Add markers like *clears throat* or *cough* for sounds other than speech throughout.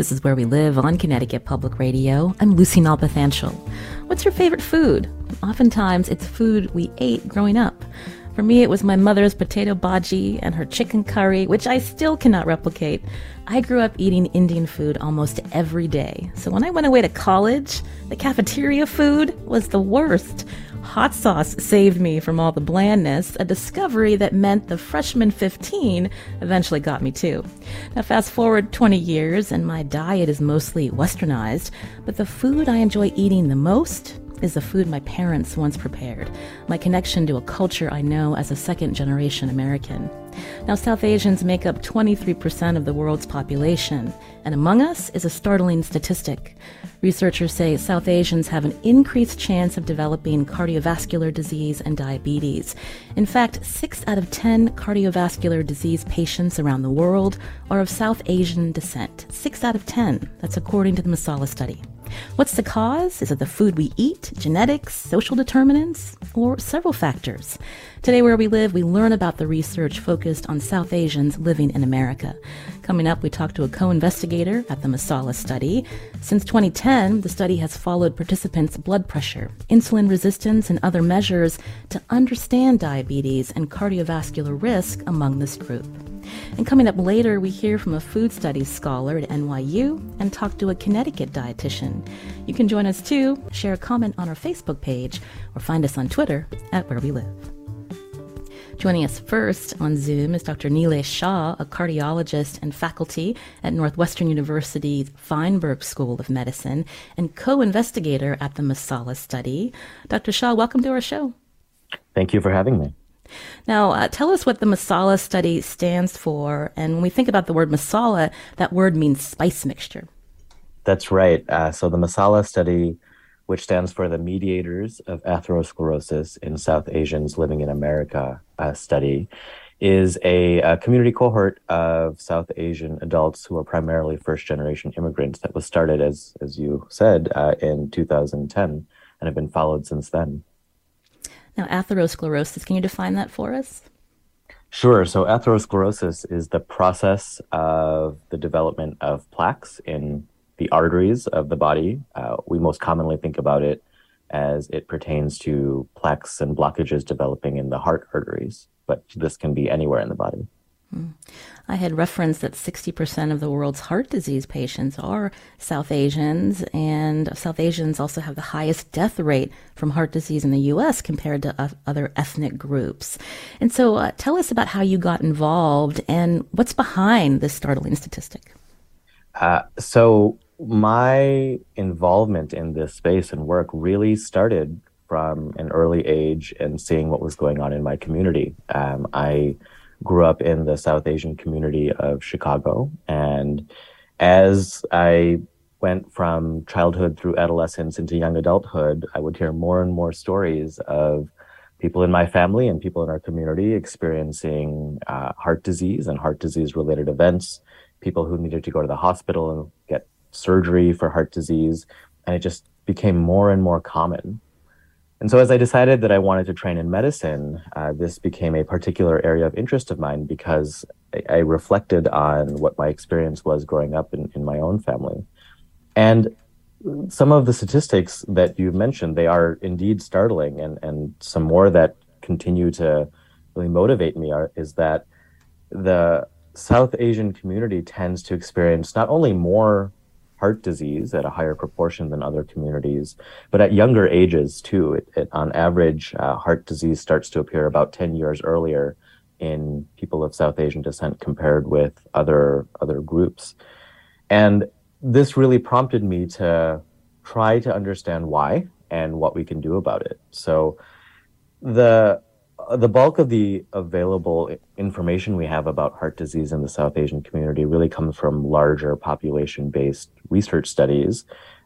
This is Where We Live on Connecticut Public Radio. I'm Lucy Nalpathanchil. What's your favorite food? Oftentimes, it's food we ate growing up. For me, it was my mother's potato bhaji and her chicken curry, which I still cannot replicate. I grew up eating Indian food almost every day. So when I went away to college, the cafeteria food was the worst. Hot sauce saved me from all the blandness, a discovery that meant the freshman 15 eventually got me too. Now, fast forward 20 years, and my diet is mostly westernized, but the food I enjoy eating the most is the food my parents once prepared, my connection to a culture I know as a second generation American. Now, South Asians make up 23% of the world's population, and among us is a startling statistic. Researchers say South Asians have an increased chance of developing cardiovascular disease and diabetes. In fact, 6 out of 10 cardiovascular disease patients around the world are of South Asian descent. 6 out of 10. That's according to the Masala study. What's the cause? Is it the food we eat, genetics, social determinants, or several factors? Today, where we live, we learn about the research focused on South Asians living in America. Coming up, we talk to a co investigator at the Masala study. Since 2010, the study has followed participants' blood pressure, insulin resistance, and other measures to understand diabetes and cardiovascular risk among this group. And coming up later, we hear from a food studies scholar at NYU and talk to a Connecticut dietitian. You can join us too, share a comment on our Facebook page, or find us on Twitter at Where We Live. Joining us first on Zoom is Dr. Nilay Shah, a cardiologist and faculty at Northwestern University's Feinberg School of Medicine and co investigator at the Masala study. Dr. Shah, welcome to our show. Thank you for having me. Now, uh, tell us what the masala study stands for. And when we think about the word masala, that word means spice mixture. That's right. Uh, so the masala study, which stands for the Mediators of Atherosclerosis in South Asians Living in America uh, study, is a, a, community cohort of South Asian adults who are primarily first generation immigrants that was started, as, as you said, uh, in 2010 and have been followed since then. Now, atherosclerosis, can you define that for us? Sure. So, atherosclerosis is the process of the development of plaques in the arteries of the body. Uh, we most commonly think about it as it pertains to plaques and blockages developing in the heart arteries, but this can be anywhere in the body. I had referenced that 60% of the world's heart disease patients are South Asians, and South Asians also have the highest death rate from heart disease in the U.S. compared to other ethnic groups. And so, uh, tell us about how you got involved and what's behind this startling statistic. Uh, so, my involvement in this space and work really started from an early age and seeing what was going on in my community. Um, I grew up in the South Asian community of Chicago. And as I went from childhood through adolescence into young adulthood, I would hear more and more stories of people in my family and people in our community experiencing uh, heart disease and heart disease related events, people who needed to go to the hospital and get surgery for heart disease. And it just became more and more common. And so, as I decided that I wanted to train in medicine, uh, this became a particular area of interest of mine because I, I, reflected on what my experience was growing up in, in my own family. And some of the statistics that you've mentioned, they are indeed startling, and, and some more that continue to really motivate me are, is that the South Asian community tends to experience not only more heart disease at a higher proportion than other communities, but at younger ages too. It, it, on average, uh, heart disease starts to appear about 10 years earlier in people of South Asian descent compared with other other groups. And this really prompted me to try to understand why and what we can do about it. So the the bulk of the available information we have about heart disease in the South Asian community really comes from larger population based research studies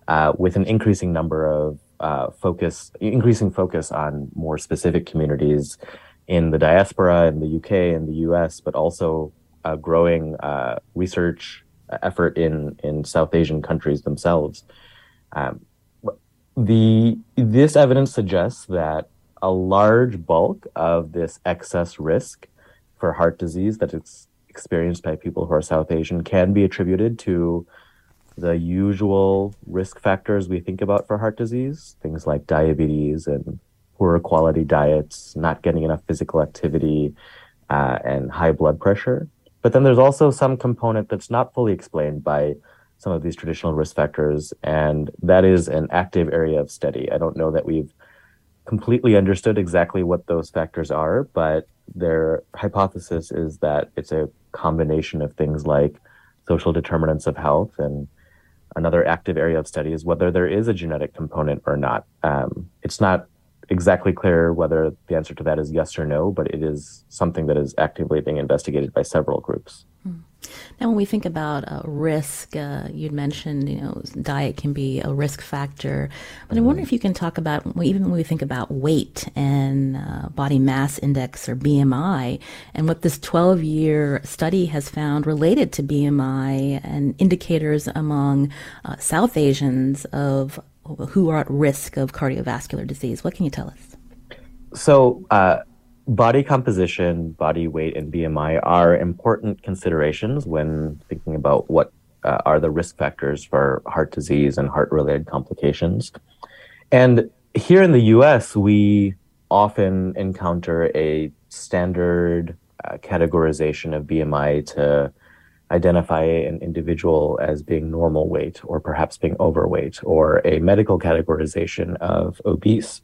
uh, with an increasing number of uh, focus, increasing focus on more specific communities in the diaspora, in the UK, and the US, but also a growing uh, research effort in, in South Asian countries themselves. Um, the this evidence suggests that a large bulk of this excess risk for heart disease that is experienced by people who are South Asian can be attributed to the usual risk factors we think about for heart disease, things like diabetes and poor quality diets, not getting enough physical activity, uh, and high blood pressure. But then there's also some component that's not fully explained by some of these traditional risk factors, and that is an active area of study. I don't know that we've completely understood exactly what those factors are, but their hypothesis is that it's a combination of things like social determinants of health and another active area of study is whether there is a genetic component or not. Um, it's not exactly clear whether the answer to that is yes or no, but it is something that is actively being investigated by several groups. Hmm. Now, when we think about uh, risk, uh, you'd mentioned, you know, diet can be a risk factor. But I wonder mm-hmm. if you can talk about, even when we think about weight and uh, body mass index or BMI, and what this 12 year study has found related to BMI and indicators among uh, South Asians of who are at risk of cardiovascular disease. What can you tell us? So, uh, body composition, body weight, and BMI are important considerations when thinking about what uh, are the risk factors for heart disease and heart related complications. And here in the US, we often encounter a standard uh, categorization of BMI to identify an individual as being normal weight or perhaps being overweight or a medical categorization of obese.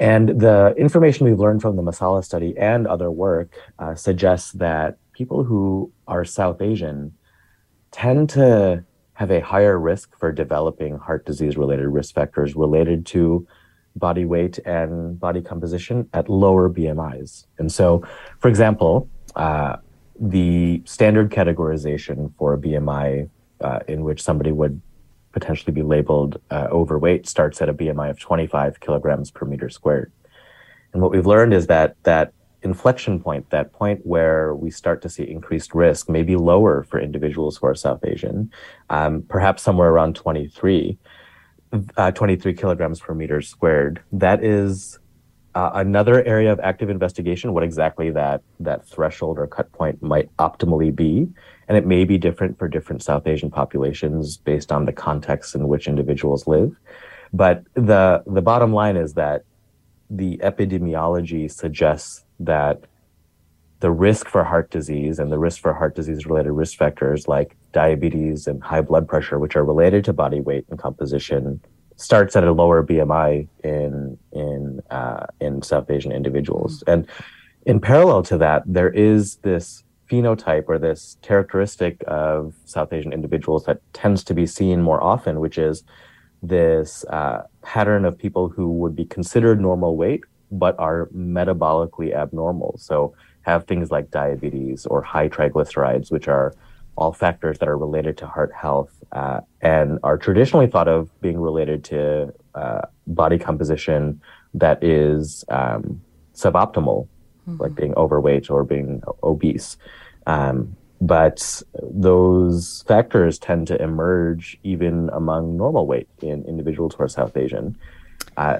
And the information we've learned from the Masala study and other work uh, suggests that people who are South Asian tend to have a higher risk for developing heart disease related risk factors related to body weight and body composition at lower BMIs. And so, for example, uh, the standard categorization for a BMI uh, in which somebody would potentially be labeled uh, overweight starts at a BMI of 25 kilograms per meter squared. And what we've learned is that that inflection point, that point where we start to see increased risk, may be lower for individuals who are South Asian, um, perhaps somewhere around 23, uh, 23 kilograms per meter squared. That is uh, another area of active investigation, what exactly that that threshold or cut point might optimally be, and it may be different for different South Asian populations based on the context in which individuals live. But the the bottom line is that the epidemiology suggests that the risk for heart disease and the risk for heart disease related risk factors like diabetes and high blood pressure, which are related to body weight and composition, starts at a lower BMI in in uh, in South Asian individuals, mm-hmm. and in parallel to that, there is this phenotype or this characteristic of South Asian individuals that tends to be seen more often, which is this uh, pattern of people who would be considered normal weight but are metabolically abnormal. So have things like diabetes or high triglycerides, which are all factors that are related to heart health uh, and are traditionally thought of being related to uh, body composition that is um, suboptimal, mm-hmm. like being overweight or being obese. Um, but those factors tend to emerge even among normal weight in individuals who are South Asian. Uh,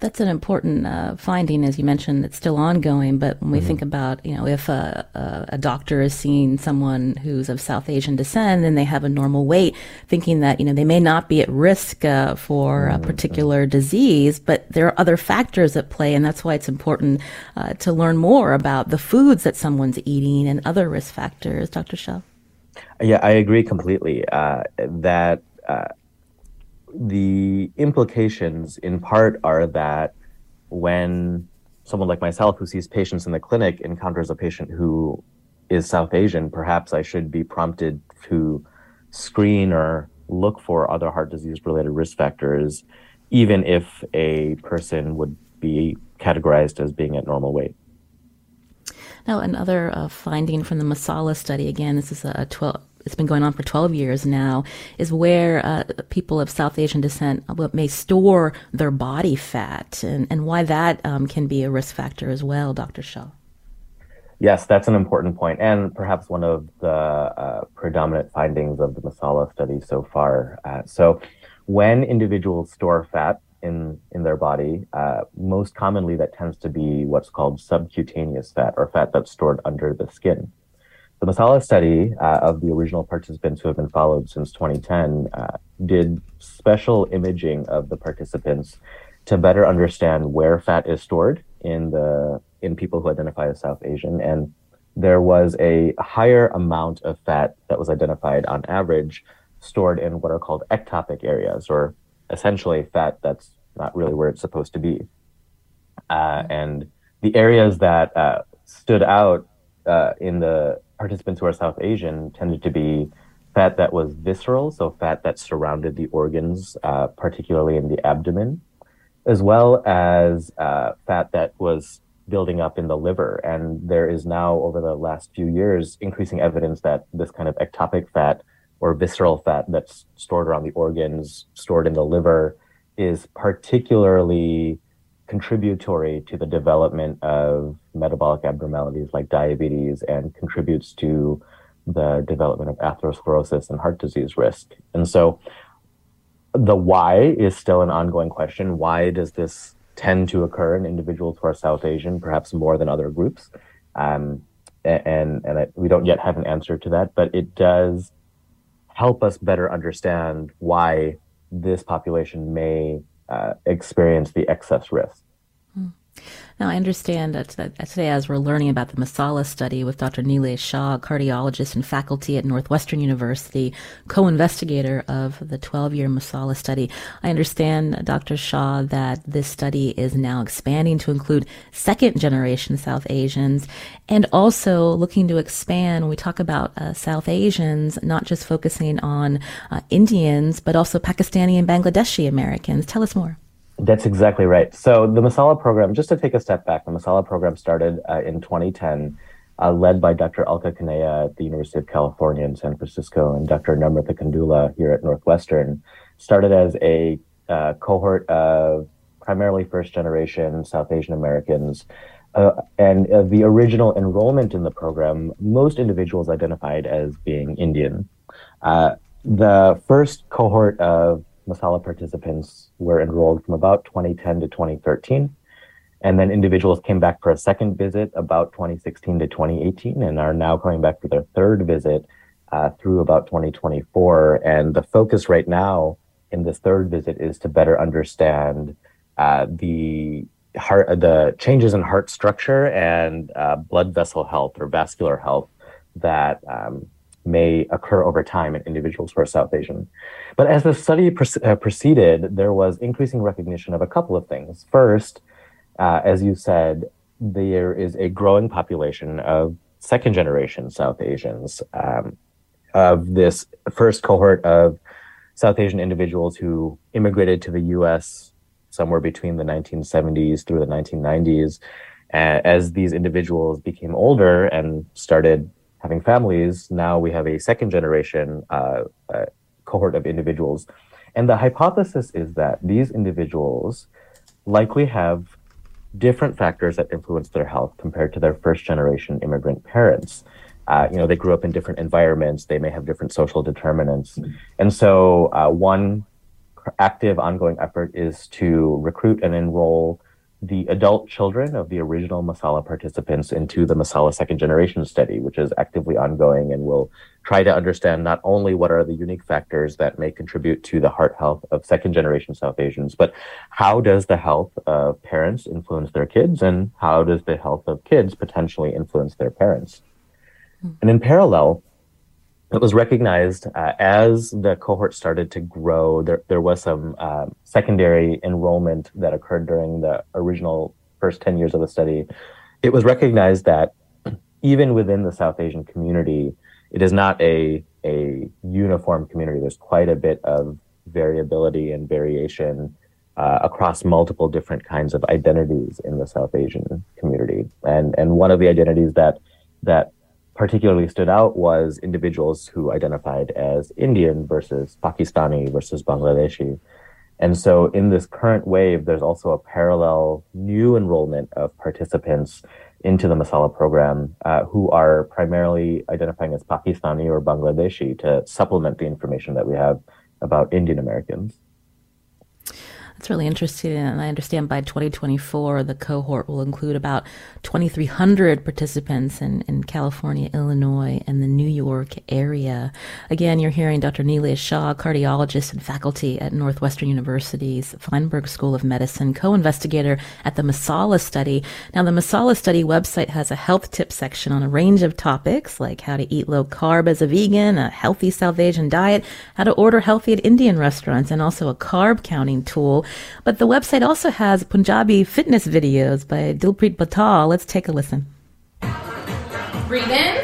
that's an important uh, finding, as you mentioned. It's still ongoing, but when we mm-hmm. think about, you know, if a, a, a, doctor is seeing someone who's of South Asian descent and they have a normal weight, thinking that you know they may not be at risk uh, for mm-hmm. a particular disease, but there are other factors at play, and that's why it's important uh, to learn more about the foods that someone's eating and other risk factors. Dr. Shah. Yeah, I agree completely. Uh, that uh, the implications, in part, are that when someone like myself who sees patients in the clinic encounters a patient who is South Asian, perhaps I should be prompted to screen or look for other heart disease related risk factors, even if a person would be categorized as being at normal weight. Now, another uh, finding from the Masala study, again, this is a 12, it's been going on for 12 years now, is where uh, people of South Asian descent uh, may store their body fat and, and why that um, can be a risk factor as well, Dr. Shah. Yes, that's an important point, and perhaps one of the uh, predominant findings of the Masala study so far. Uh, so, when individuals store fat in in their body, uh, most commonly that tends to be what's called subcutaneous fat, or fat that's stored under the skin. The Masala study uh, of the original participants who have been followed since 2010 uh, did special imaging of the participants to better understand where fat is stored in the in people who identify as South Asian, and there was a higher amount of fat that was identified on average stored in what are called ectopic areas, or essentially fat that's not really where it's supposed to be. Uh, and the areas that uh, stood out uh, in the participants who are South Asian tended to be fat that was visceral, so fat that surrounded the organs, uh, particularly in the abdomen, as well as uh, fat that was building up in the liver. And there is now, over the last few years, increasing evidence that this kind of ectopic fat or visceral fat that's stored around the organs, stored in the liver, is particularly contributory to the development of metabolic abnormalities like diabetes and contributes to the development of atherosclerosis and heart disease risk. And so the why is still an ongoing question. Why does this tend to occur in individuals who are South Asian, perhaps more than other groups? Um, and and it, we don't yet have an answer to that, but it does help us better understand why this population may uh, experience the excess risk. Now, I understand that, today, as we're learning about the Masala study with Dr. Nilay Shah, cardiologist and faculty at Northwestern University, co investigator of the 12 year Masala study, I understand, Dr. Shah, that this study is now expanding to include second generation South Asians and also looking to expand when we talk about uh, South Asians, not just focusing on uh, Indians, but also Pakistani and Bangladeshi Americans. Tell us more. That's exactly right. So the Masala program, just to take a step back, the Masala program started uh, in 2010, uh, led by Dr. Alka Kanaya at the University of California in San Francisco and Dr. Namrata Kandula here at Northwestern. Started as a uh, cohort of primarily first generation South Asian Americans. Uh, and the original enrollment in the program, most individuals identified as being Indian. Uh, the first cohort of Masala participants were enrolled from about 2010 to 2013. And then individuals came back for a second visit about 2016 to 2018 and are now coming back for their third visit uh, through about 2024. And the focus right now in this third visit is to better understand uh, the heart, the changes in heart structure and uh, blood vessel health or vascular health that um, may occur over time in individuals who are South Asian. But as the study uh, proceeded, there was increasing recognition of a couple of things. First, uh, as you said, there is a growing population of second generation South Asians, um, of this first cohort of South Asian individuals who immigrated to the US somewhere between the 1970s through the 1990s. Uh, as these individuals became older and started having families, now we have a second generation uh, uh, cohort of individuals. And the hypothesis is that these individuals likely have different factors that influence their health compared to their first generation immigrant parents. Uh, you know, they grew up in different environments, they may have different social determinants. And so, uh, one active ongoing effort is to recruit and enroll the adult children of the original Masala participants into the Masala second generation study, which is actively ongoing and will try to understand not only what are the unique factors that may contribute to the heart health of second generation South Asians, but how does the health of parents influence their kids and how does the health of kids potentially influence their parents? Mm-hmm. And in parallel, it was recognized uh, as the cohort started to grow. There, there was some uh, secondary enrollment that occurred during the original first 10 years of the study. It was recognized that even within the South Asian community, it is not a, a uniform community. There's quite a bit of variability and variation uh, across multiple different kinds of identities in the South Asian community. And and one of the identities that that particularly stood out was individuals who identified as Indian versus Pakistani versus Bangladeshi. And so in this current wave, there's also a parallel new enrollment of participants into the Masala program uh, who are primarily identifying as Pakistani or Bangladeshi to supplement the information that we have about Indian Americans. That's really interesting. And I understand by 2024, the cohort will include about 2,300 participants in, in California, Illinois, and the New York area. Again, you're hearing Dr. Nilay Shah, cardiologist and faculty at Northwestern University's Feinberg School of Medicine, co-investigator at the Masala study. Now, the Masala study website has a health tip section on a range of topics like how to eat low carb as a vegan, a healthy South Asian diet, how to order healthy at Indian restaurants, and also a carb counting tool. But the website also has Punjabi fitness videos by Dilpreet Batal. Let's take a listen. Breathe in.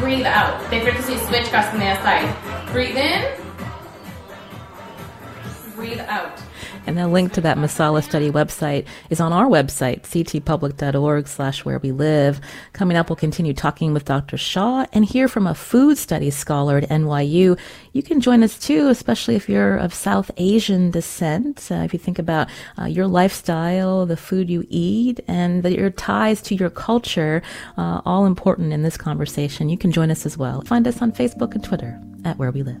Breathe out. They frequency switch kasne side. Breathe in. Breathe out. And the link to that Masala study website is on our website, ctpublic.org slash where we live. Coming up, we'll continue talking with Dr. Shah and hear from a food studies scholar at NYU. You can join us too, especially if you're of South Asian descent. Uh, if you think about uh, your lifestyle, the food you eat, and the, your ties to your culture, uh, all important in this conversation. You can join us as well. Find us on Facebook and Twitter at Where We Live.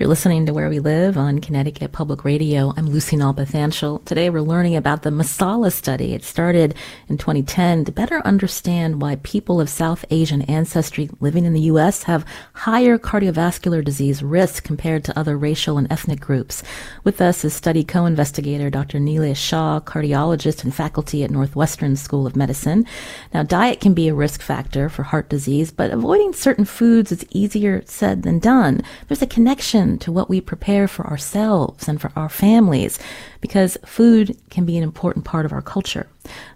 You're listening to Where We Live on Connecticut Public Radio. I'm Lucy Nalpathanchil. Today we're learning about the Masala study. It started in 2010 to better understand why people of South Asian ancestry living in the U.S. have higher cardiovascular disease risk compared to other racial and ethnic groups. With us is study co-investigator Dr. Nilay Shah, cardiologist and faculty at Northwestern School of Medicine. Now, diet can be a risk factor for heart disease, but avoiding certain foods is easier said than done. There's a connection to what we prepare for ourselves and for our families because food can be an important part of our culture.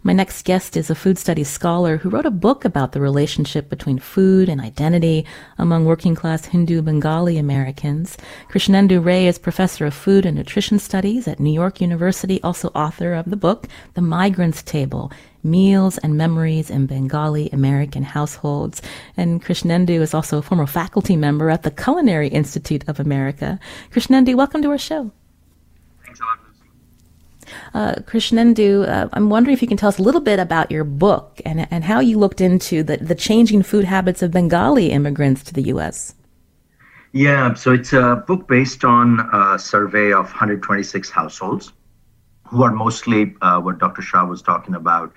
My next guest is a food studies scholar who wrote a book about the relationship between food and identity among working class Hindu Bengali Americans. Krishnendu Ray is professor of food and nutrition studies at New York University, also author of the book, The Migrant's Table Meals and Memories in Bengali American Households. And Krishnendu is also a former faculty member at the Culinary Institute of America. Krishnendu, welcome to our show. Thanks a lot, uh, Krishnendu, uh, I'm wondering if you can tell us a little bit about your book and, and how you looked into the, the changing food habits of Bengali immigrants to the U.S. Yeah, so it's a book based on a survey of 126 households who are mostly uh, what Dr. Shah was talking about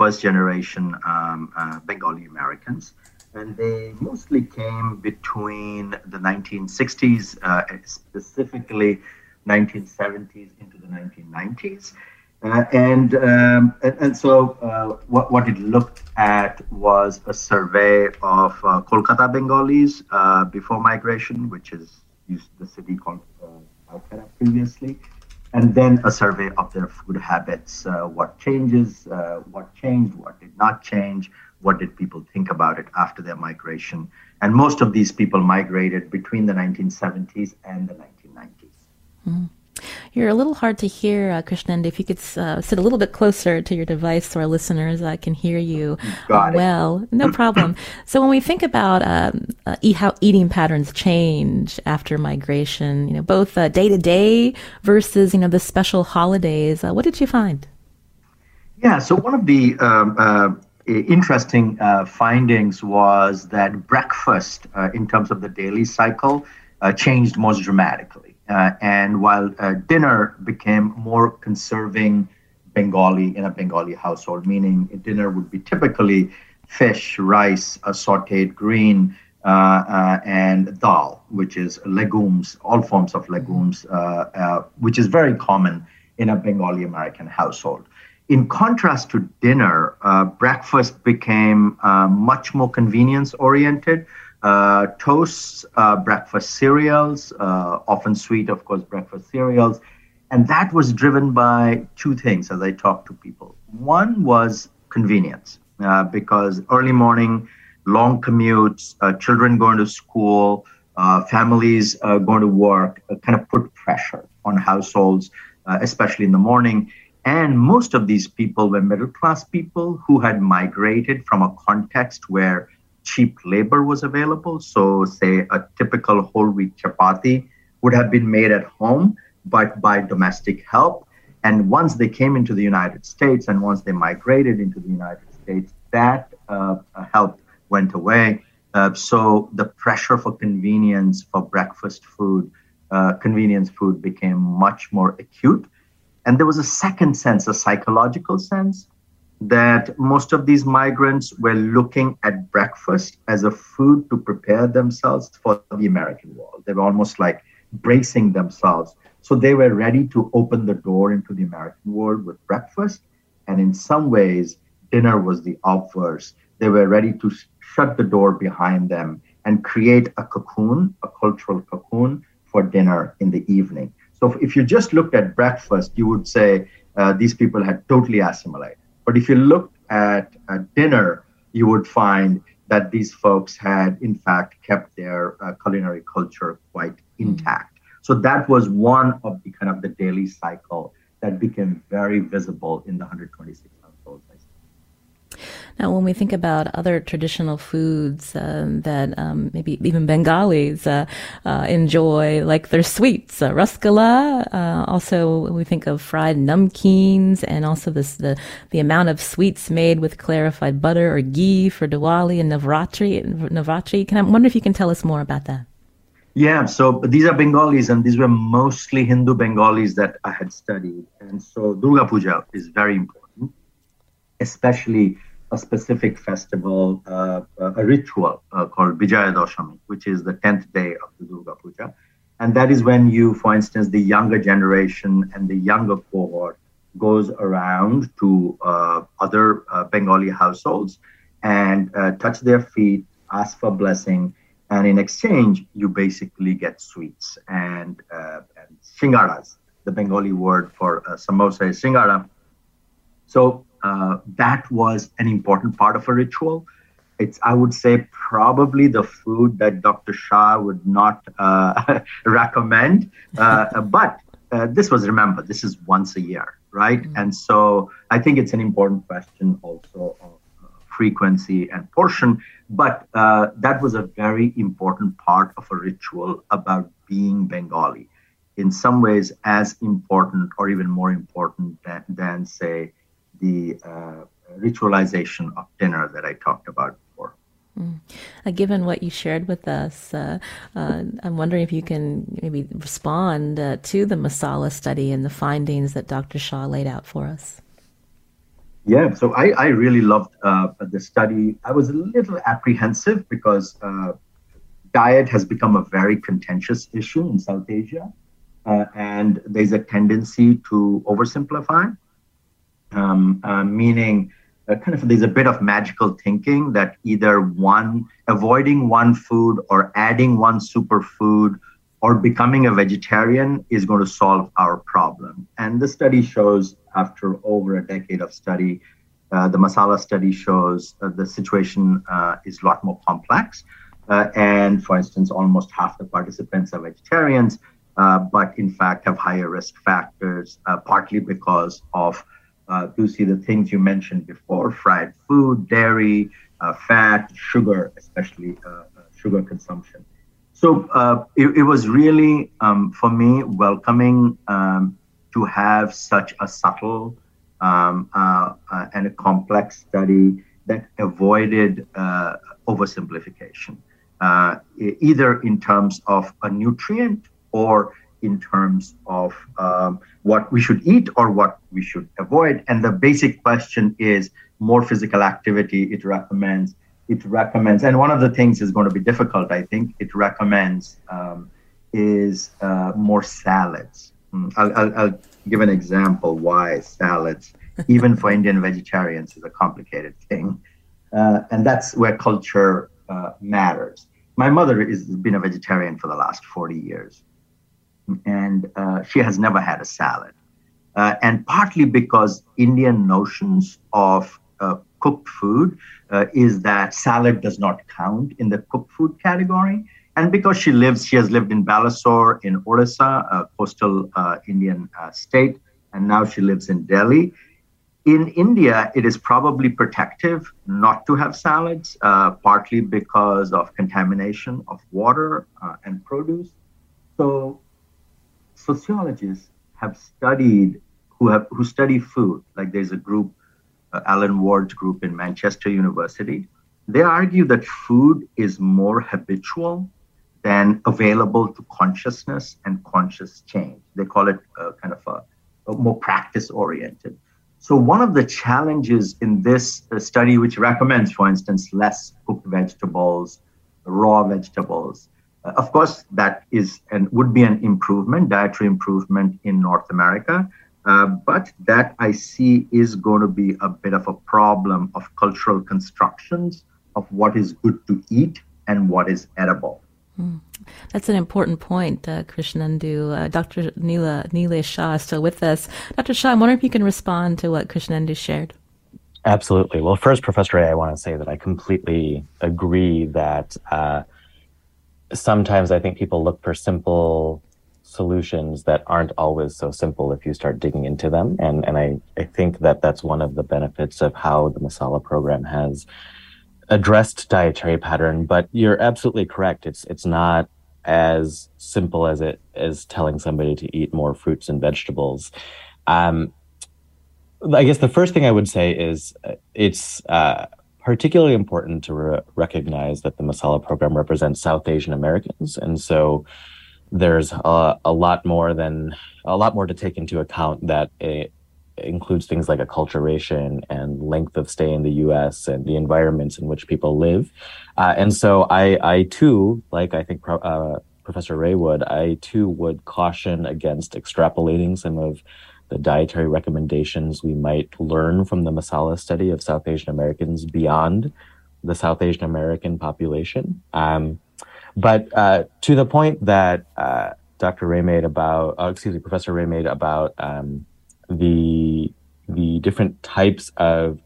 first generation um, uh, Bengali Americans. And they mostly came between the 1960s, uh, specifically 1970s into the 1990s. Uh, and, um, and, and so uh, what what it looked at was a survey of uh, Kolkata Bengalis uh, before migration, which is used the city called uh, Calcutta previously, and then a survey of their food habits. Uh, what changes, uh, what changed, what did not change, what did people think about it after their migration. And most of these people migrated between the 1970s and the 1990s. Mm. You're a little hard to hear, uh. If you could uh, sit a little bit closer to your device so our listeners uh, can hear you *laughs* well. No *laughs* problem. so when we think about um, uh, eat, how eating patterns change after migration, you know, both day to day versus, you know, the special holidays, uh, what did you find? Yeah, so one of the um, uh, interesting findings was that breakfast, in terms of the daily cycle, changed most dramatically. Uh, and while uh, dinner became more conserving Bengali in a Bengali household, meaning dinner would be typically fish, rice, a sauteed green, uh, uh and dal, which is legumes, all forms of legumes, uh, uh, which is very common in a Bengali American household. In contrast to dinner, breakfast became much more convenience oriented uh, toasts, uh, breakfast cereals, uh, often sweet, of course, breakfast cereals. And that was driven by two things as I talked to people. One was convenience, uh, because early morning, long commutes, uh, children going to school, families going to work kind of put pressure on households, especially in the morning. And most of these people were middle class people who had migrated from a context where cheap labor was available. So, say a typical whole wheat chapati would have been made at home, but by domestic help. And once they came into the United States and once they migrated into the United States, that uh, help went away. Uh, so the pressure for convenience for breakfast food, uh, convenience food became much more acute. And there was a second sense, a psychological sense, that most of these migrants were looking at breakfast as a food to prepare themselves for the American world. They were almost like bracing themselves. So they were ready to open the door into the American world with breakfast. And in some ways, dinner was the obverse. They were ready to shut the door behind them and create a cocoon, a cultural cocoon for dinner in the evening. So if you just looked at breakfast, you would say uh, these people had totally assimilated. But if you looked at dinner, you would find that these folks had, in fact, kept their uh, culinary culture quite hmm. intact. So that was one of the kind of the daily cycle that became very visible in the 126 now, when we think about other traditional foods um, that um, maybe even Bengalis uh, uh, enjoy, like their sweets, uh. Uh, also, we think of fried namkeens, and also this the the amount of sweets made with clarified butter or ghee for Diwali and Navratri. Navratri. Can I wonder if you can tell us more about that? Yeah, so these are Bengalis, and these were mostly Hindu Bengalis that I had studied. And so Durga Puja is very important, especially a specific festival, uh, a ritual uh, called Vijaya Dashami, which is the 10th day of the Durga Puja. And that is when you, for instance, the younger generation and the younger cohort goes around to uh, other uh, Bengali households and uh, touch their feet, ask for blessing, and in exchange, you basically get sweets and, uh, and shingaras. The Bengali word for samosa is shingara. So uh, that was an important part of a ritual. It's, I would say, probably the food that Dr. Shah would not uh, *laughs* recommend. Uh, *laughs* but uh, this was, remember, this is once a year, right? Mm-hmm. And so I think it's an important question also of uh, frequency and portion. But uh, that was a very important part of a ritual about being Bengali. In some ways, as important or even more important than, than say, the uh, ritualization of dinner that I talked about before. Mm. Uh, given what you shared with us, uh, uh, I'm wondering if you can maybe respond uh, to the Masala study and the findings that Dr. Shah laid out for us. Yeah, so I, I really loved uh, the study. I was a little apprehensive because diet has become a very contentious issue in South Asia. and there's a tendency to oversimplify um, uh, meaning uh, kind of there's a bit of magical thinking that either one avoiding one food or adding one superfood or becoming a vegetarian is going to solve our problem. And the study shows, after over a decade of study, uh, the masala study shows uh, the situation uh, is a lot more complex. Uh, and for instance, almost half the participants are vegetarians, uh, but in fact have higher risk factors, uh, partly because of Lucy, the things you mentioned before fried food, dairy, fat, sugar, especially sugar consumption. So uh, it, it, was really, um, for me, welcoming um, to have such a subtle um, uh, uh, and a complex study that avoided uh, oversimplification, uh, either in terms of a nutrient or in terms of um, what we should eat or what we should avoid. And the basic question is more physical activity, it recommends it recommends, and one of the things is going to be difficult, I think, it recommends um, is uh, more salads. Mm, I'll, I'll, I'll, give an example why salads, *laughs* even for Indian vegetarians, is a complicated thing. Uh, and that's where culture uh, matters. My mother has been a vegetarian for the last 40 years, and uh, she has never had a salad. Uh, and partly because Indian notions of uh, cooked food uh, is that salad does not count in the cooked food category. And because she lives, she has lived in Balasore in Orissa, a coastal uh, Indian uh, state, and now she lives in Delhi. In India, it is probably protective not to have salads, partly because of contamination of water and produce. So, sociologists have studied who have who study food. Like there's a group uh, Alan Warde's group in Manchester University, they argue that food is more habitual than available to consciousness and conscious change. They call it uh, kind of a, a more practice oriented. So, one of the challenges in this uh, study, which recommends, for instance, less cooked vegetables, raw vegetables, of course, that is and would be an improvement, dietary improvement in North America. Uh, but that I see is going to be a bit of a problem of cultural constructions of what is good to eat and what is edible. Mm. That's an important point, uh, Krishnendu. Uh, Dr. Neela, Neela Shah is still with us. Dr. Shah, I'm wondering if you can respond to what Krishnendu shared. Absolutely. Well, first, Professor A, I want to say that I completely agree that uh, sometimes I think people look for simple solutions that aren't always so simple if you start digging into them. And, and I, I think that that's one of the benefits of how the Masala program has addressed dietary pattern. But you're absolutely correct. It's, it's not as simple as it as telling somebody to eat more fruits and vegetables. Um, I guess the first thing I would say is uh, it's uh, particularly important to re- recognize that the Masala program represents South Asian Americans. And so there's a, a lot more than a lot more to take into account that it includes things like acculturation and length of stay in the U.S. and the environments in which people live. Uh, and so I, I too, like I think uh, Professor Raywood, I too would caution against extrapolating some of the dietary recommendations we might learn from the Masala study of South Asian Americans beyond the South Asian American population. Um, but uh, to the point that uh, Dr. Ray made about, uh, excuse me, Professor Ray made about um, the the different types of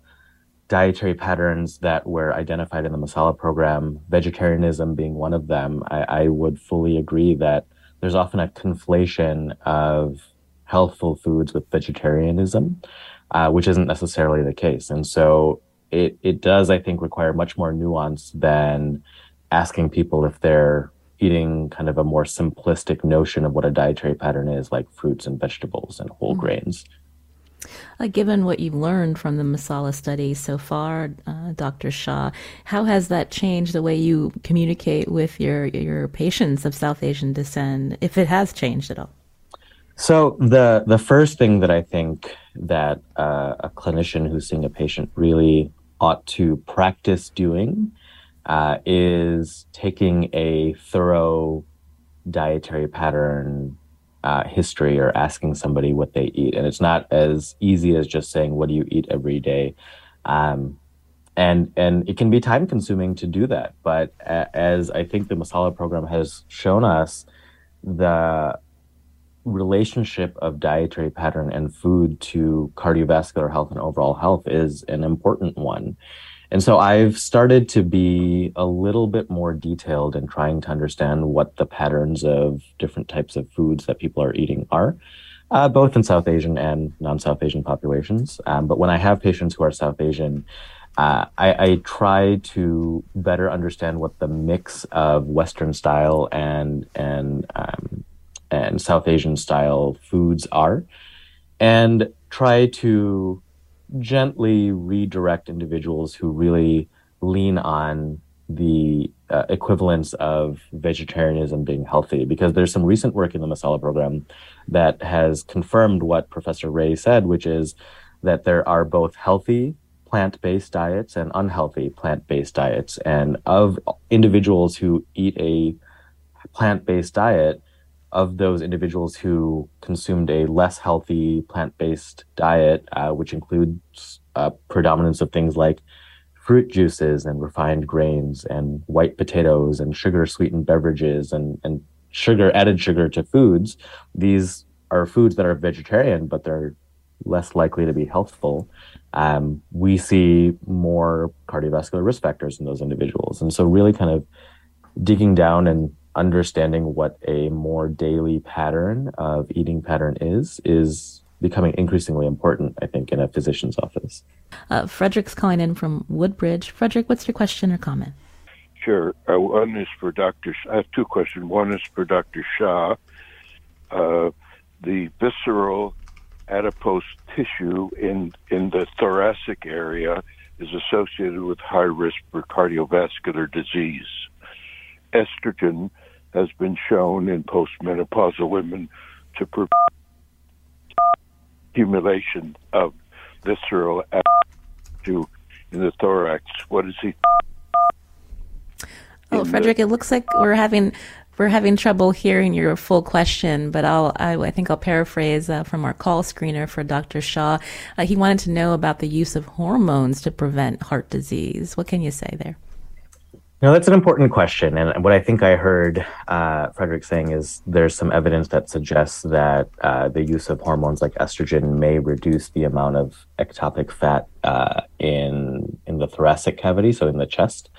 dietary patterns that were identified in the Masala program, vegetarianism being one of them, I, I would fully agree that there's often a conflation of healthful foods with vegetarianism, uh, which isn't necessarily the case. And so it, it does, I think, require much more nuance than asking people if they're eating kind of a more simplistic notion of what a dietary pattern is, like fruits and vegetables and whole mm-hmm. grains. Uh, given what you've learned from the Masala study so far, uh, Dr. Shah, how has that changed the way you communicate with your your patients of South Asian descent, if it has changed at all? So the the first thing that I think that uh, a clinician who's seeing a patient really ought to practice doing uh, is taking a thorough dietary pattern uh, history or asking somebody what they eat. And it's not as easy as just saying, what do you eat every day? Um, and and it can be time consuming to do that. But a- as I think the Masala program has shown us, the relationship of dietary pattern and food to cardiovascular health and overall health is an important one. And so I've started to be a little bit more detailed in trying to understand what the patterns of different types of foods that people are eating are, uh, both in South Asian and non South Asian populations. Um, but when I have patients who are South Asian, uh, I, I, try to better understand what the mix of Western style and and um, and South Asian style foods are, and try to gently redirect individuals who really lean on the uh, equivalence of vegetarianism being healthy. Because there's some recent work in the masala program that has confirmed what professor ray said which is that there are both healthy plant-based diets and unhealthy plant-based diets. And of individuals who eat a plant-based diet of those individuals who consumed a less healthy plant-based diet, uh, which includes uh, predominance of things like fruit juices and refined grains and white potatoes and sugar sweetened beverages and, and sugar added sugar to foods. These are foods that are vegetarian, but they're less likely to be healthful. Um, we see more cardiovascular risk factors in those individuals. And so really kind of digging down and understanding what a more daily pattern of eating pattern is is becoming increasingly important, I think, in a physician's office. Uh, Frederick's calling in from Woodbridge. Frederick, what's your question or comment? Sure. Uh, one is for Dr. I have two questions. One is for Dr. Shah. Uh, the visceral adipose tissue in, in the thoracic area is associated with high risk for cardiovascular disease. Estrogen has been shown in postmenopausal women to prevent accumulation of visceral tissue in the thorax. What is he? Oh, Frederick, the- it looks like we're having we're having trouble hearing your full question, but I'll I, I think I'll paraphrase uh, from our call screener for Dr. Shah. Uh, he wanted to know about the use of hormones to prevent heart disease. What can you say there? No, that's an important question. And what I think I heard uh, Frederick saying is there's some evidence that suggests that uh, the use of hormones like estrogen may reduce the amount of ectopic fat uh, in in the thoracic cavity, so in the chest.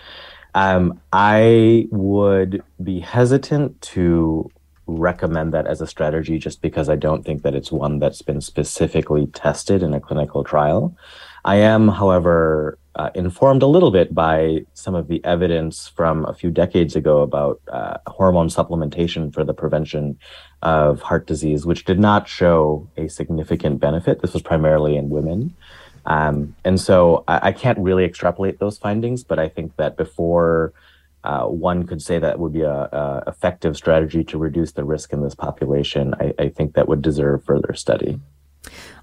Um, I would be hesitant to recommend that as a strategy just because I don't think that it's one that's been specifically tested in a clinical trial. I am, however, uh, informed a little bit by some of the evidence from a few decades ago about uh, hormone supplementation for the prevention of heart disease, which did not show a significant benefit. This was primarily in women. Um, and so I, I, can't really extrapolate those findings, but I think that before uh, one could say that would be a, a, effective strategy to reduce the risk in this population, I, I think that would deserve further study.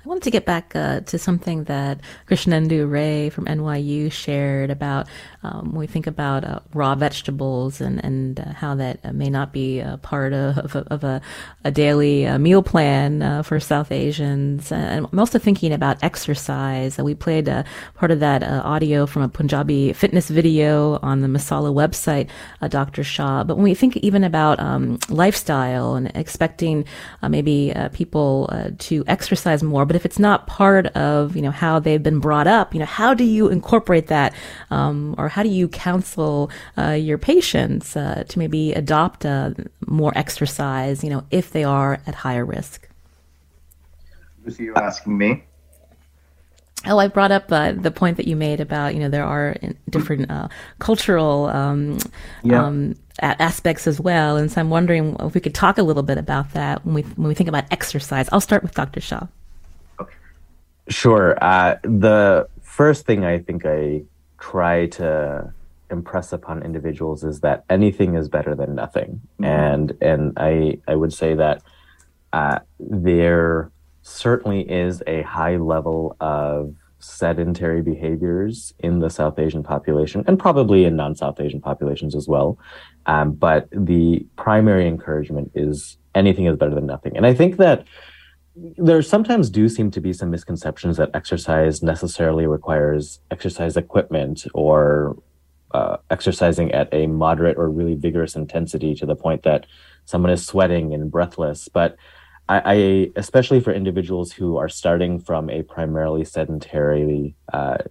I wanted to get back uh, to something that Krishnendu Ray from NYU shared about um, we think about uh, raw vegetables and, and uh, how that uh, may not be a part of, of, of a, a, daily uh, meal plan uh, for South Asians. And I'm also thinking about exercise. we played part of that audio from a Punjabi fitness video on the Masala website, Dr. Shah. But when we think even about um, lifestyle and expecting maybe people to exercise more, but if it's not part of, you know, how they've been brought up, you know, how do you incorporate that? Um, or how do you counsel uh, your patients uh, to maybe adopt uh, more exercise, you know, if they are at higher risk? Lucy, you asking me? Oh, I brought up uh, the point that you made about you know there are different uh, cultural um, yeah. um, aspects as well, and so I'm wondering if we could talk a little bit about that when we when we think about exercise. I'll start with Dr. Shah. Sure. Uh, the first thing I think I try to impress upon individuals is that anything is better than nothing, mm-hmm. and and I I would say that uh, there certainly is a high level of sedentary behaviors in the South Asian population, and probably in non-South Asian populations as well. Um, but the primary encouragement is anything is better than nothing, and I think that there sometimes do seem to be some misconceptions that exercise necessarily requires exercise equipment or uh, exercising at a moderate or really vigorous intensity to the point that someone is sweating and breathless. But I, I especially for individuals who are starting from a primarily sedentary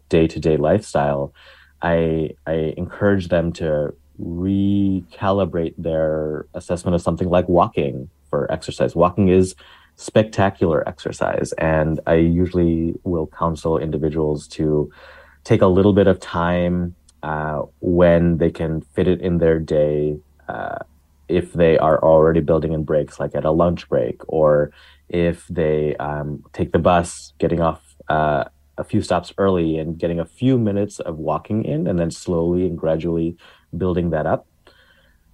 day to day lifestyle, I, I encourage them to recalibrate their assessment of something like walking for exercise. Walking is spectacular exercise, and I usually will counsel individuals to take a little bit of time uh, when they can fit it in their day. Uh, if they are already building in breaks, like at a lunch break, or if they um, take the bus, getting off uh, a few stops early and getting a few minutes of walking in, and then slowly and gradually building that up.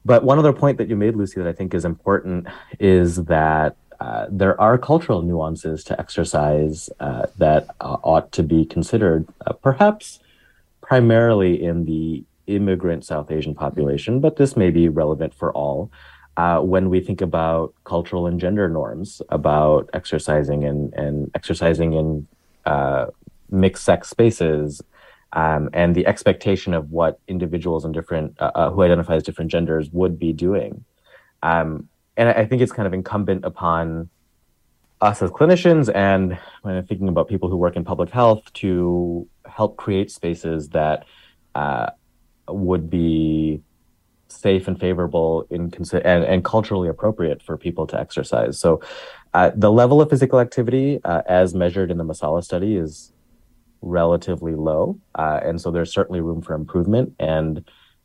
But one other point that you made, Lucy, that I think is important is that uh, there are cultural nuances to exercise uh, that uh, ought to be considered, uh, perhaps primarily in the immigrant South Asian population, but this may be relevant for all. Uh, when we think about cultural and gender norms about exercising and, and exercising in uh, mixed sex spaces, um, and the expectation of what individuals in different who identify as different genders would be doing. Um, and I think it's kind of incumbent upon us as clinicians and when I'm thinking about people who work in public health to help create spaces that uh, would be safe and favorable in and, and culturally appropriate for people to exercise. So uh, the level of physical activity uh, as measured in the Masala study is relatively low. Uh, and so there's certainly room for improvement. And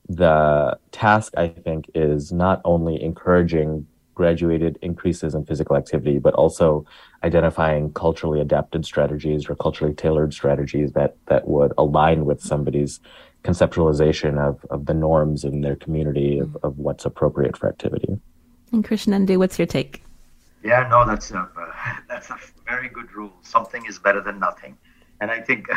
the task, I think, is not only encouraging graduated increases in physical activity, but also identifying culturally adapted strategies or culturally tailored strategies that that would align with somebody's conceptualization of, of the norms in their community of, of what's appropriate for activity. And Krishnendu, what's your take? Yeah, no, that's a, uh, *laughs* that's a very good rule. Something is better than nothing and I think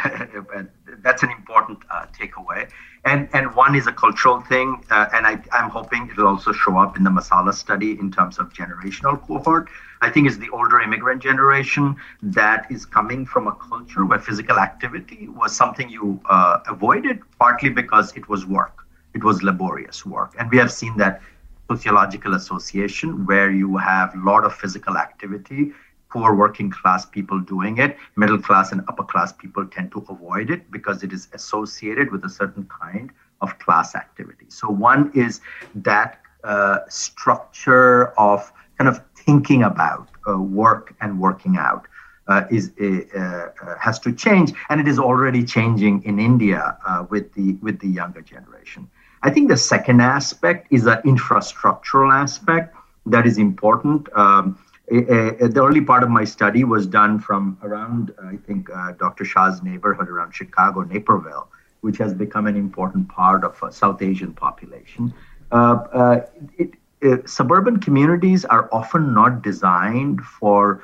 *laughs* that's an important uh, takeaway. And and one is a cultural thing, uh, and I, I'm hoping it'll also show up in the Masala study in terms of generational cohort. I think it's the older immigrant generation that is coming from a culture where physical activity was something you uh, avoided, partly because it was work, it was laborious work, and we have seen that sociological association where you have a lot of physical activity poor working class people doing it. Middle class and upper class people tend to avoid it because it is associated with a certain kind of class activity. So, one is that uh, structure of kind of thinking about uh, work and working out. Uh, is uh, uh, has to change, and it is already changing in India uh, with the with the younger generation. I think the second aspect is an infrastructural aspect that is important. Um, uh, the early part of my study was done from around, I think, uh, Dr. Shah's neighborhood around Chicago, Naperville, which has become an important part of a South Asian population. Uh, it, suburban communities are often not designed for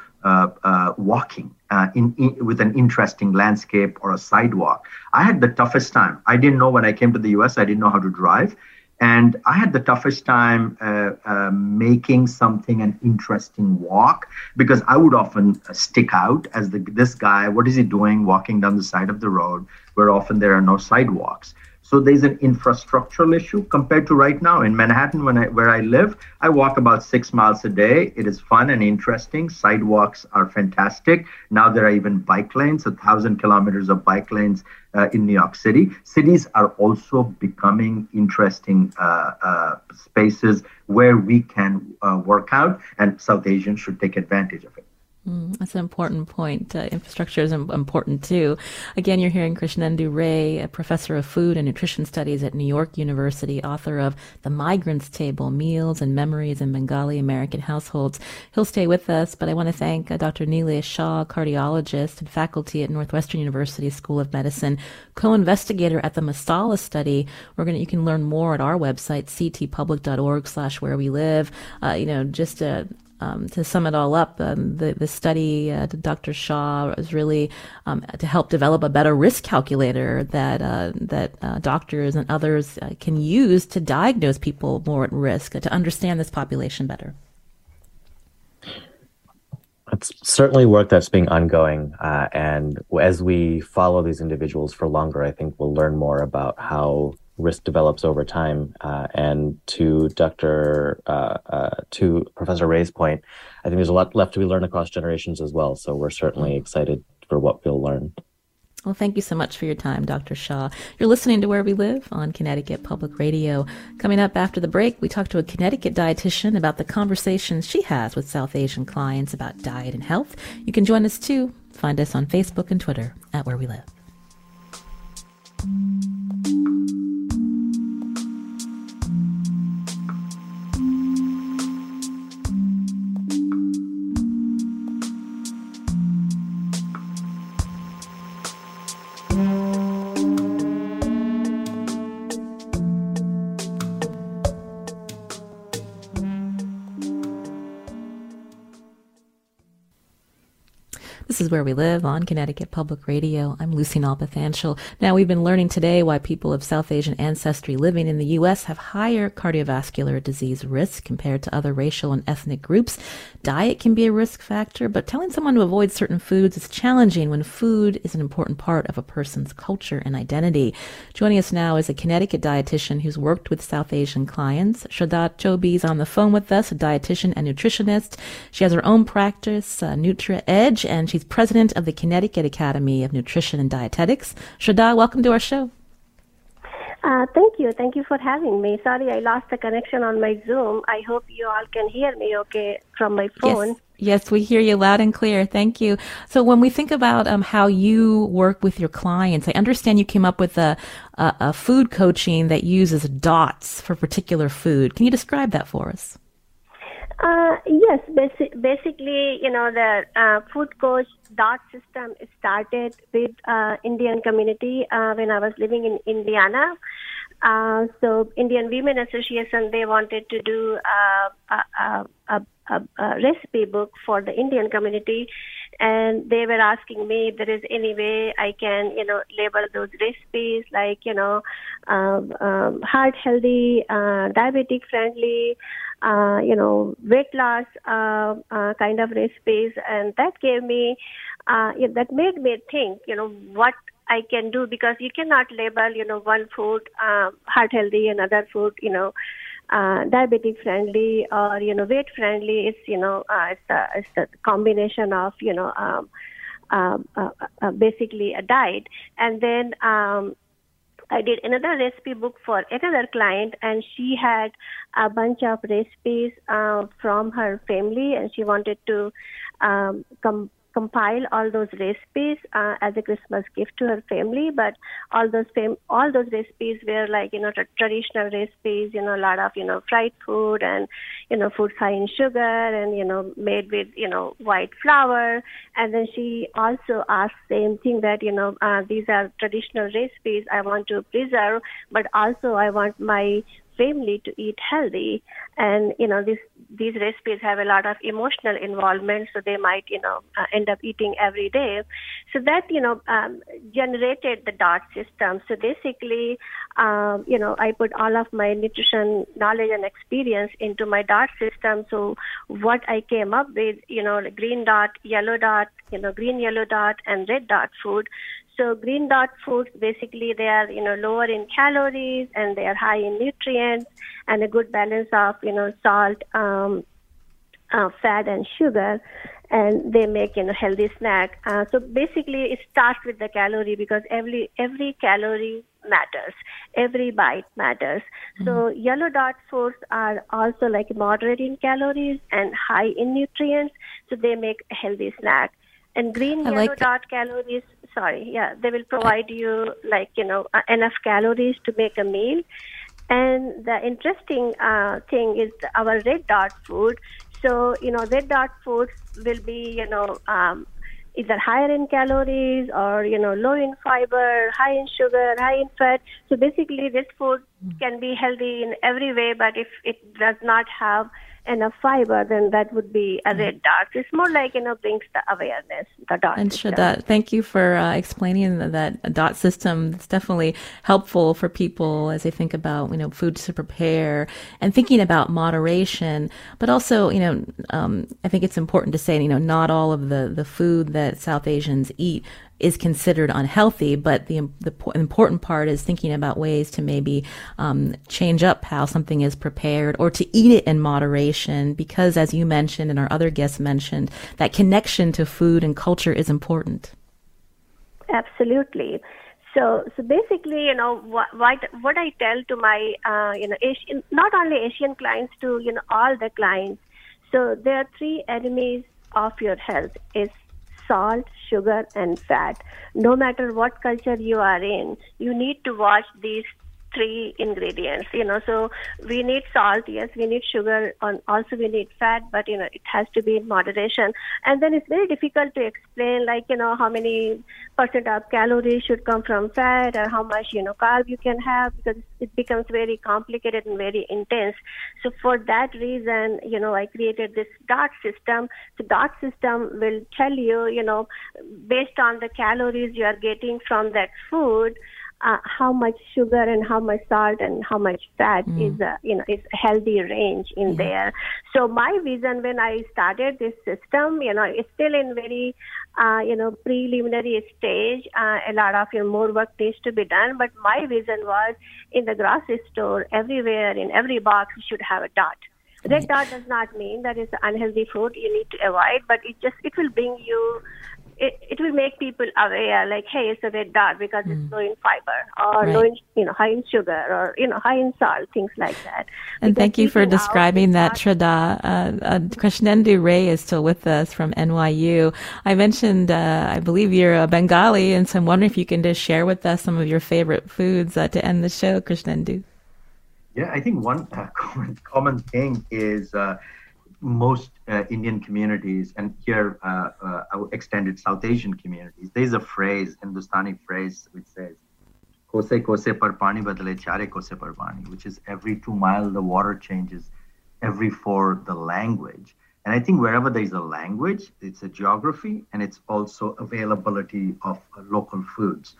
walking. Uh, in, in, with an interesting landscape or a sidewalk. I had the toughest time. I didn't know when I came to the US, I didn't know how to drive. And I had the toughest time uh, uh, making something an interesting walk because I would often uh, stick out as the, this guy. What is he doing walking down the side of the road where often there are no sidewalks? So there's an infrastructural issue compared to right now in Manhattan, when I, where I live. I walk about six miles a day. It is fun and interesting. Sidewalks are fantastic. Now there are even bike lanes, a thousand kilometers of bike lanes uh, in New York City. Cities are also becoming interesting uh, uh, spaces where we can uh, work out, and South Asians should take advantage of it. Mm, that's an important point. Uh, infrastructure is important too. Again, you're hearing Krishnendu Ray, a professor of food and nutrition studies at New York University, author of The Migrants Table Meals and Memories in Bengali American Households. He'll stay with us, but I want to thank uh, Dr. Nilay Shah, cardiologist and faculty at Northwestern University School of Medicine, co investigator at the Masala study. We're to, you can learn more at our website, ctpublic.org slash where we live. Uh, you know, just a um, to sum it all up, um, the, the study uh, Dr. Shah was really um, to help develop a better risk calculator that uh, that uh, doctors and others uh, can use to diagnose people more at risk to understand this population better. It's certainly work that's being ongoing, uh, and as we follow these individuals for longer, I think we'll learn more about how risk develops over time. Uh, and to Dr. Uh, uh, to Professor Ray's point, I think there's a lot left to be learned across generations as well. So we're certainly excited for what we'll learn. Well, thank you so much for your time, Dr. Shah. You're listening to Where We Live on Connecticut Public Radio. Coming up after the break, we talk to a Connecticut dietitian about the conversations she has with South Asian clients about diet and health. You can join us too. Find us on Facebook and Twitter at Where We Live. Where We Live on Connecticut Public Radio. I'm Lucy Nalpathanchil. Now, we've been learning today why people of South Asian ancestry living in the U.S. have higher cardiovascular disease risk compared to other racial and ethnic groups. Diet can be a risk factor, but telling someone to avoid certain foods is challenging when food is an important part of a person's culture and identity. Joining us now is a Connecticut dietitian who's worked with South Asian clients. Shraddha Chobi is on the phone with us, a dietitian and nutritionist. She has her own practice, uh, Nutri Edge, and she's of the Connecticut Academy of Nutrition and Dietetics. Shraddha, welcome to our show. Uh, thank you. Thank you for having me. Sorry, I lost the connection on my Zoom. I hope you all can hear me okay from my phone. Yes. Yes, we hear you loud and clear. Thank you. So when we think about um, how you work with your clients, I understand you came up with a, a, a food coaching that uses dots for particular food. Can you describe that for us? Uh, yes, basi- basically, you know, the uh, food coach dot system started with uh, Indian community uh, when I was living in Indiana. Uh, so Indian Women Association, they wanted to do uh, a, a, a, a recipe book for the Indian community, and they were asking me if there is any way I can, you know, label those recipes like, you know, um, um, heart healthy, uh, diabetic friendly, uh, you know, weight loss uh, uh, kind of recipes, and that gave me, uh, yeah, that made me think, you know, what I can do because you cannot label, you know, one food uh, heart healthy and other food, you know, uh, diabetic friendly or you know weight friendly. It's you know uh, it's a it's a combination of you know um, um, uh, uh, basically a diet, and then um, I did another recipe book for another client, and she had a bunch of recipes uh, from her family, and she wanted to um, com- compile all those recipes uh, as a Christmas gift to her family. But all those fam- all those recipes were like you know tra- traditional recipes, you know, a lot of you know fried food and you know foods high in sugar and you know made with you know white flour. And then she also asked same thing that you know uh, these are traditional recipes I want to preserve, but also I want my family to eat healthy and you know these these recipes have a lot of emotional involvement so they might you know uh, end up eating every day. So that you know um, generated the dot system. So basically um, you know i put all of my nutrition knowledge and experience into my dot system. So what i came up with you know green dot yellow dot you know green yellow dot and red dot food so green dot foods basically they are you know lower in calories and they are high in nutrients and a good balance of you know salt, um, uh, fat and sugar, and they make you know healthy snack. Uh, so basically it starts with the calorie because every every calorie matters, every bite matters. Mm-hmm. So yellow dot foods are also like moderate in calories and high in nutrients, so they make a healthy snack. And green I yellow like dot calories sorry yeah they will provide you like you know uh, enough calories to make a meal. And the interesting uh, thing is our red dot food. So you know red dot food will be you know um, either higher in calories or you know low in fiber high in sugar high in fat. So basically this food can be healthy in every way but if it does not have enough fiber, then that would be a red dot. It's more like, you know, brings the awareness, the dot. And system. Shraddha, thank you for uh, explaining that, that dot system. It's definitely helpful for people as they think about, you know, foods to prepare and thinking about moderation. But also, you know, um, I think it's important to say, you know, not all of the, the food that South Asians eat is considered unhealthy. But the, the important part is thinking about ways to maybe um, change up how something is prepared or to eat it in moderation because, as you mentioned and our other guests mentioned, that connection to food and culture is important. Absolutely. So, so basically, you know, what what, I tell to my, uh, you know, Asian, not only Asian clients, to you know, all the clients. So there are three enemies of your health: is salt, sugar, and fat. No matter what culture you are in, you need to watch these three ingredients you know. So we need salt yes we need sugar and also we need fat but you know it has to be in moderation. And then it's very difficult to explain like you know how many percent of calories should come from fat or how much you know carb you can have because it becomes very complicated and very intense. So for that reason you know i created this dot system. The dot system will tell you you know based on the calories you are getting from that food uh, how much sugar and how much salt and how much fat mm. is a you know is a healthy range in there. So my vision when i started this system you know it's still in very uh, you know preliminary stage. Uh, a lot of you know, more work needs to be done. But my vision was in the grocery store everywhere in every box you should have a dot red dot does not mean that it's unhealthy food you need to avoid but it just it will bring you it, it will make people aware, like, hey, it's a red dot because mm. it's low in fiber or right. low in, you know, high in sugar or, you know, high in salt, things like that. And because thank you for describing that, Shraddha. Uh, uh, Krishnendu Ray is still with us from NYU. I mentioned, uh, I believe you're a Bengali, and so I'm wondering if you can just share with us some of your favorite foods uh, to end the show, Krishnendu. Yeah, I think one uh, *laughs* common, common thing is uh, most uh, Indian communities, and here uh, uh, extended South Asian communities, there's a phrase, Hindustani phrase, which says, "Kose kose par pani badale chare kose par pani," which is every two mile the water changes, every four the language. And I think wherever there is a language, it's a geography, and it's also availability of uh, local foods.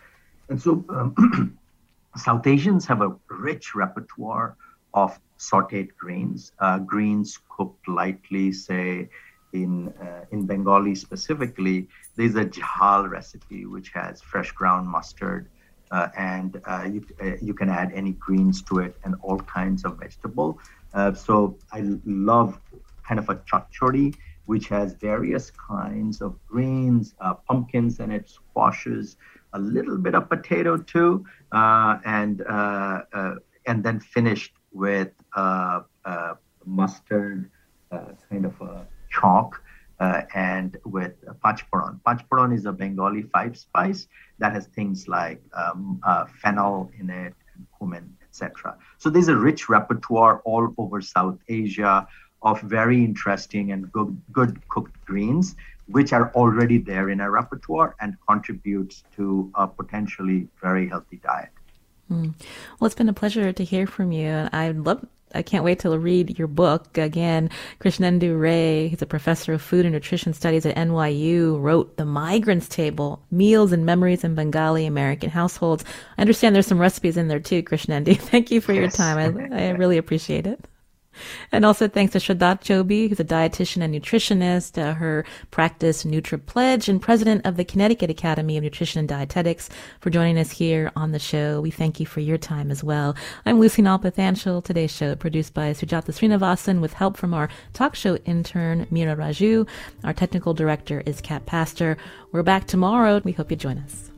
And so, um, *clears throat* South Asians have a rich repertoire of sauteed greens, uh, greens cooked lightly, say in uh, in Bengali specifically. There's a jhal recipe which has fresh ground mustard, uh, and uh, you uh, you can add any greens to it and all kinds of vegetable. Uh, so I love kind of a chachori which has various kinds of greens, pumpkins and it, squashes, a little bit of potato too, and and then finished with uh, uh, mustard, uh, kind of a chalk, and with panch phoron. Pachparon Bengali five spice that has things like um, fennel in it, and cumin, etc. So there's a rich repertoire all over South Asia of very interesting and good, good cooked greens, which are already there in our repertoire and contributes to a potentially very healthy diet. Mm. Well, it's been a pleasure to hear from you. And I love I can't wait to read your book. Again, Krishnendu Ray, he's a professor of food and nutrition studies at NYU, wrote The Migrants Table, Meals and Memories in Bengali American Households. I understand there's some recipes in there too, Krishnendu. *laughs* Thank you for yes. your time. I, I really appreciate it. *laughs* And also thanks to Shraddha Chobi, who's a dietitian and nutritionist, uh, her practice NutriPledge, and president of the Connecticut Academy of Nutrition and Dietetics for joining us here on the show. We thank you for your time as well. I'm Lucy Nalpathanchil. Today's show produced by Sujata Srinivasan with help from our talk show intern, Mira Raju. Our technical director is Kat Pastor. We're back tomorrow. We hope you join us.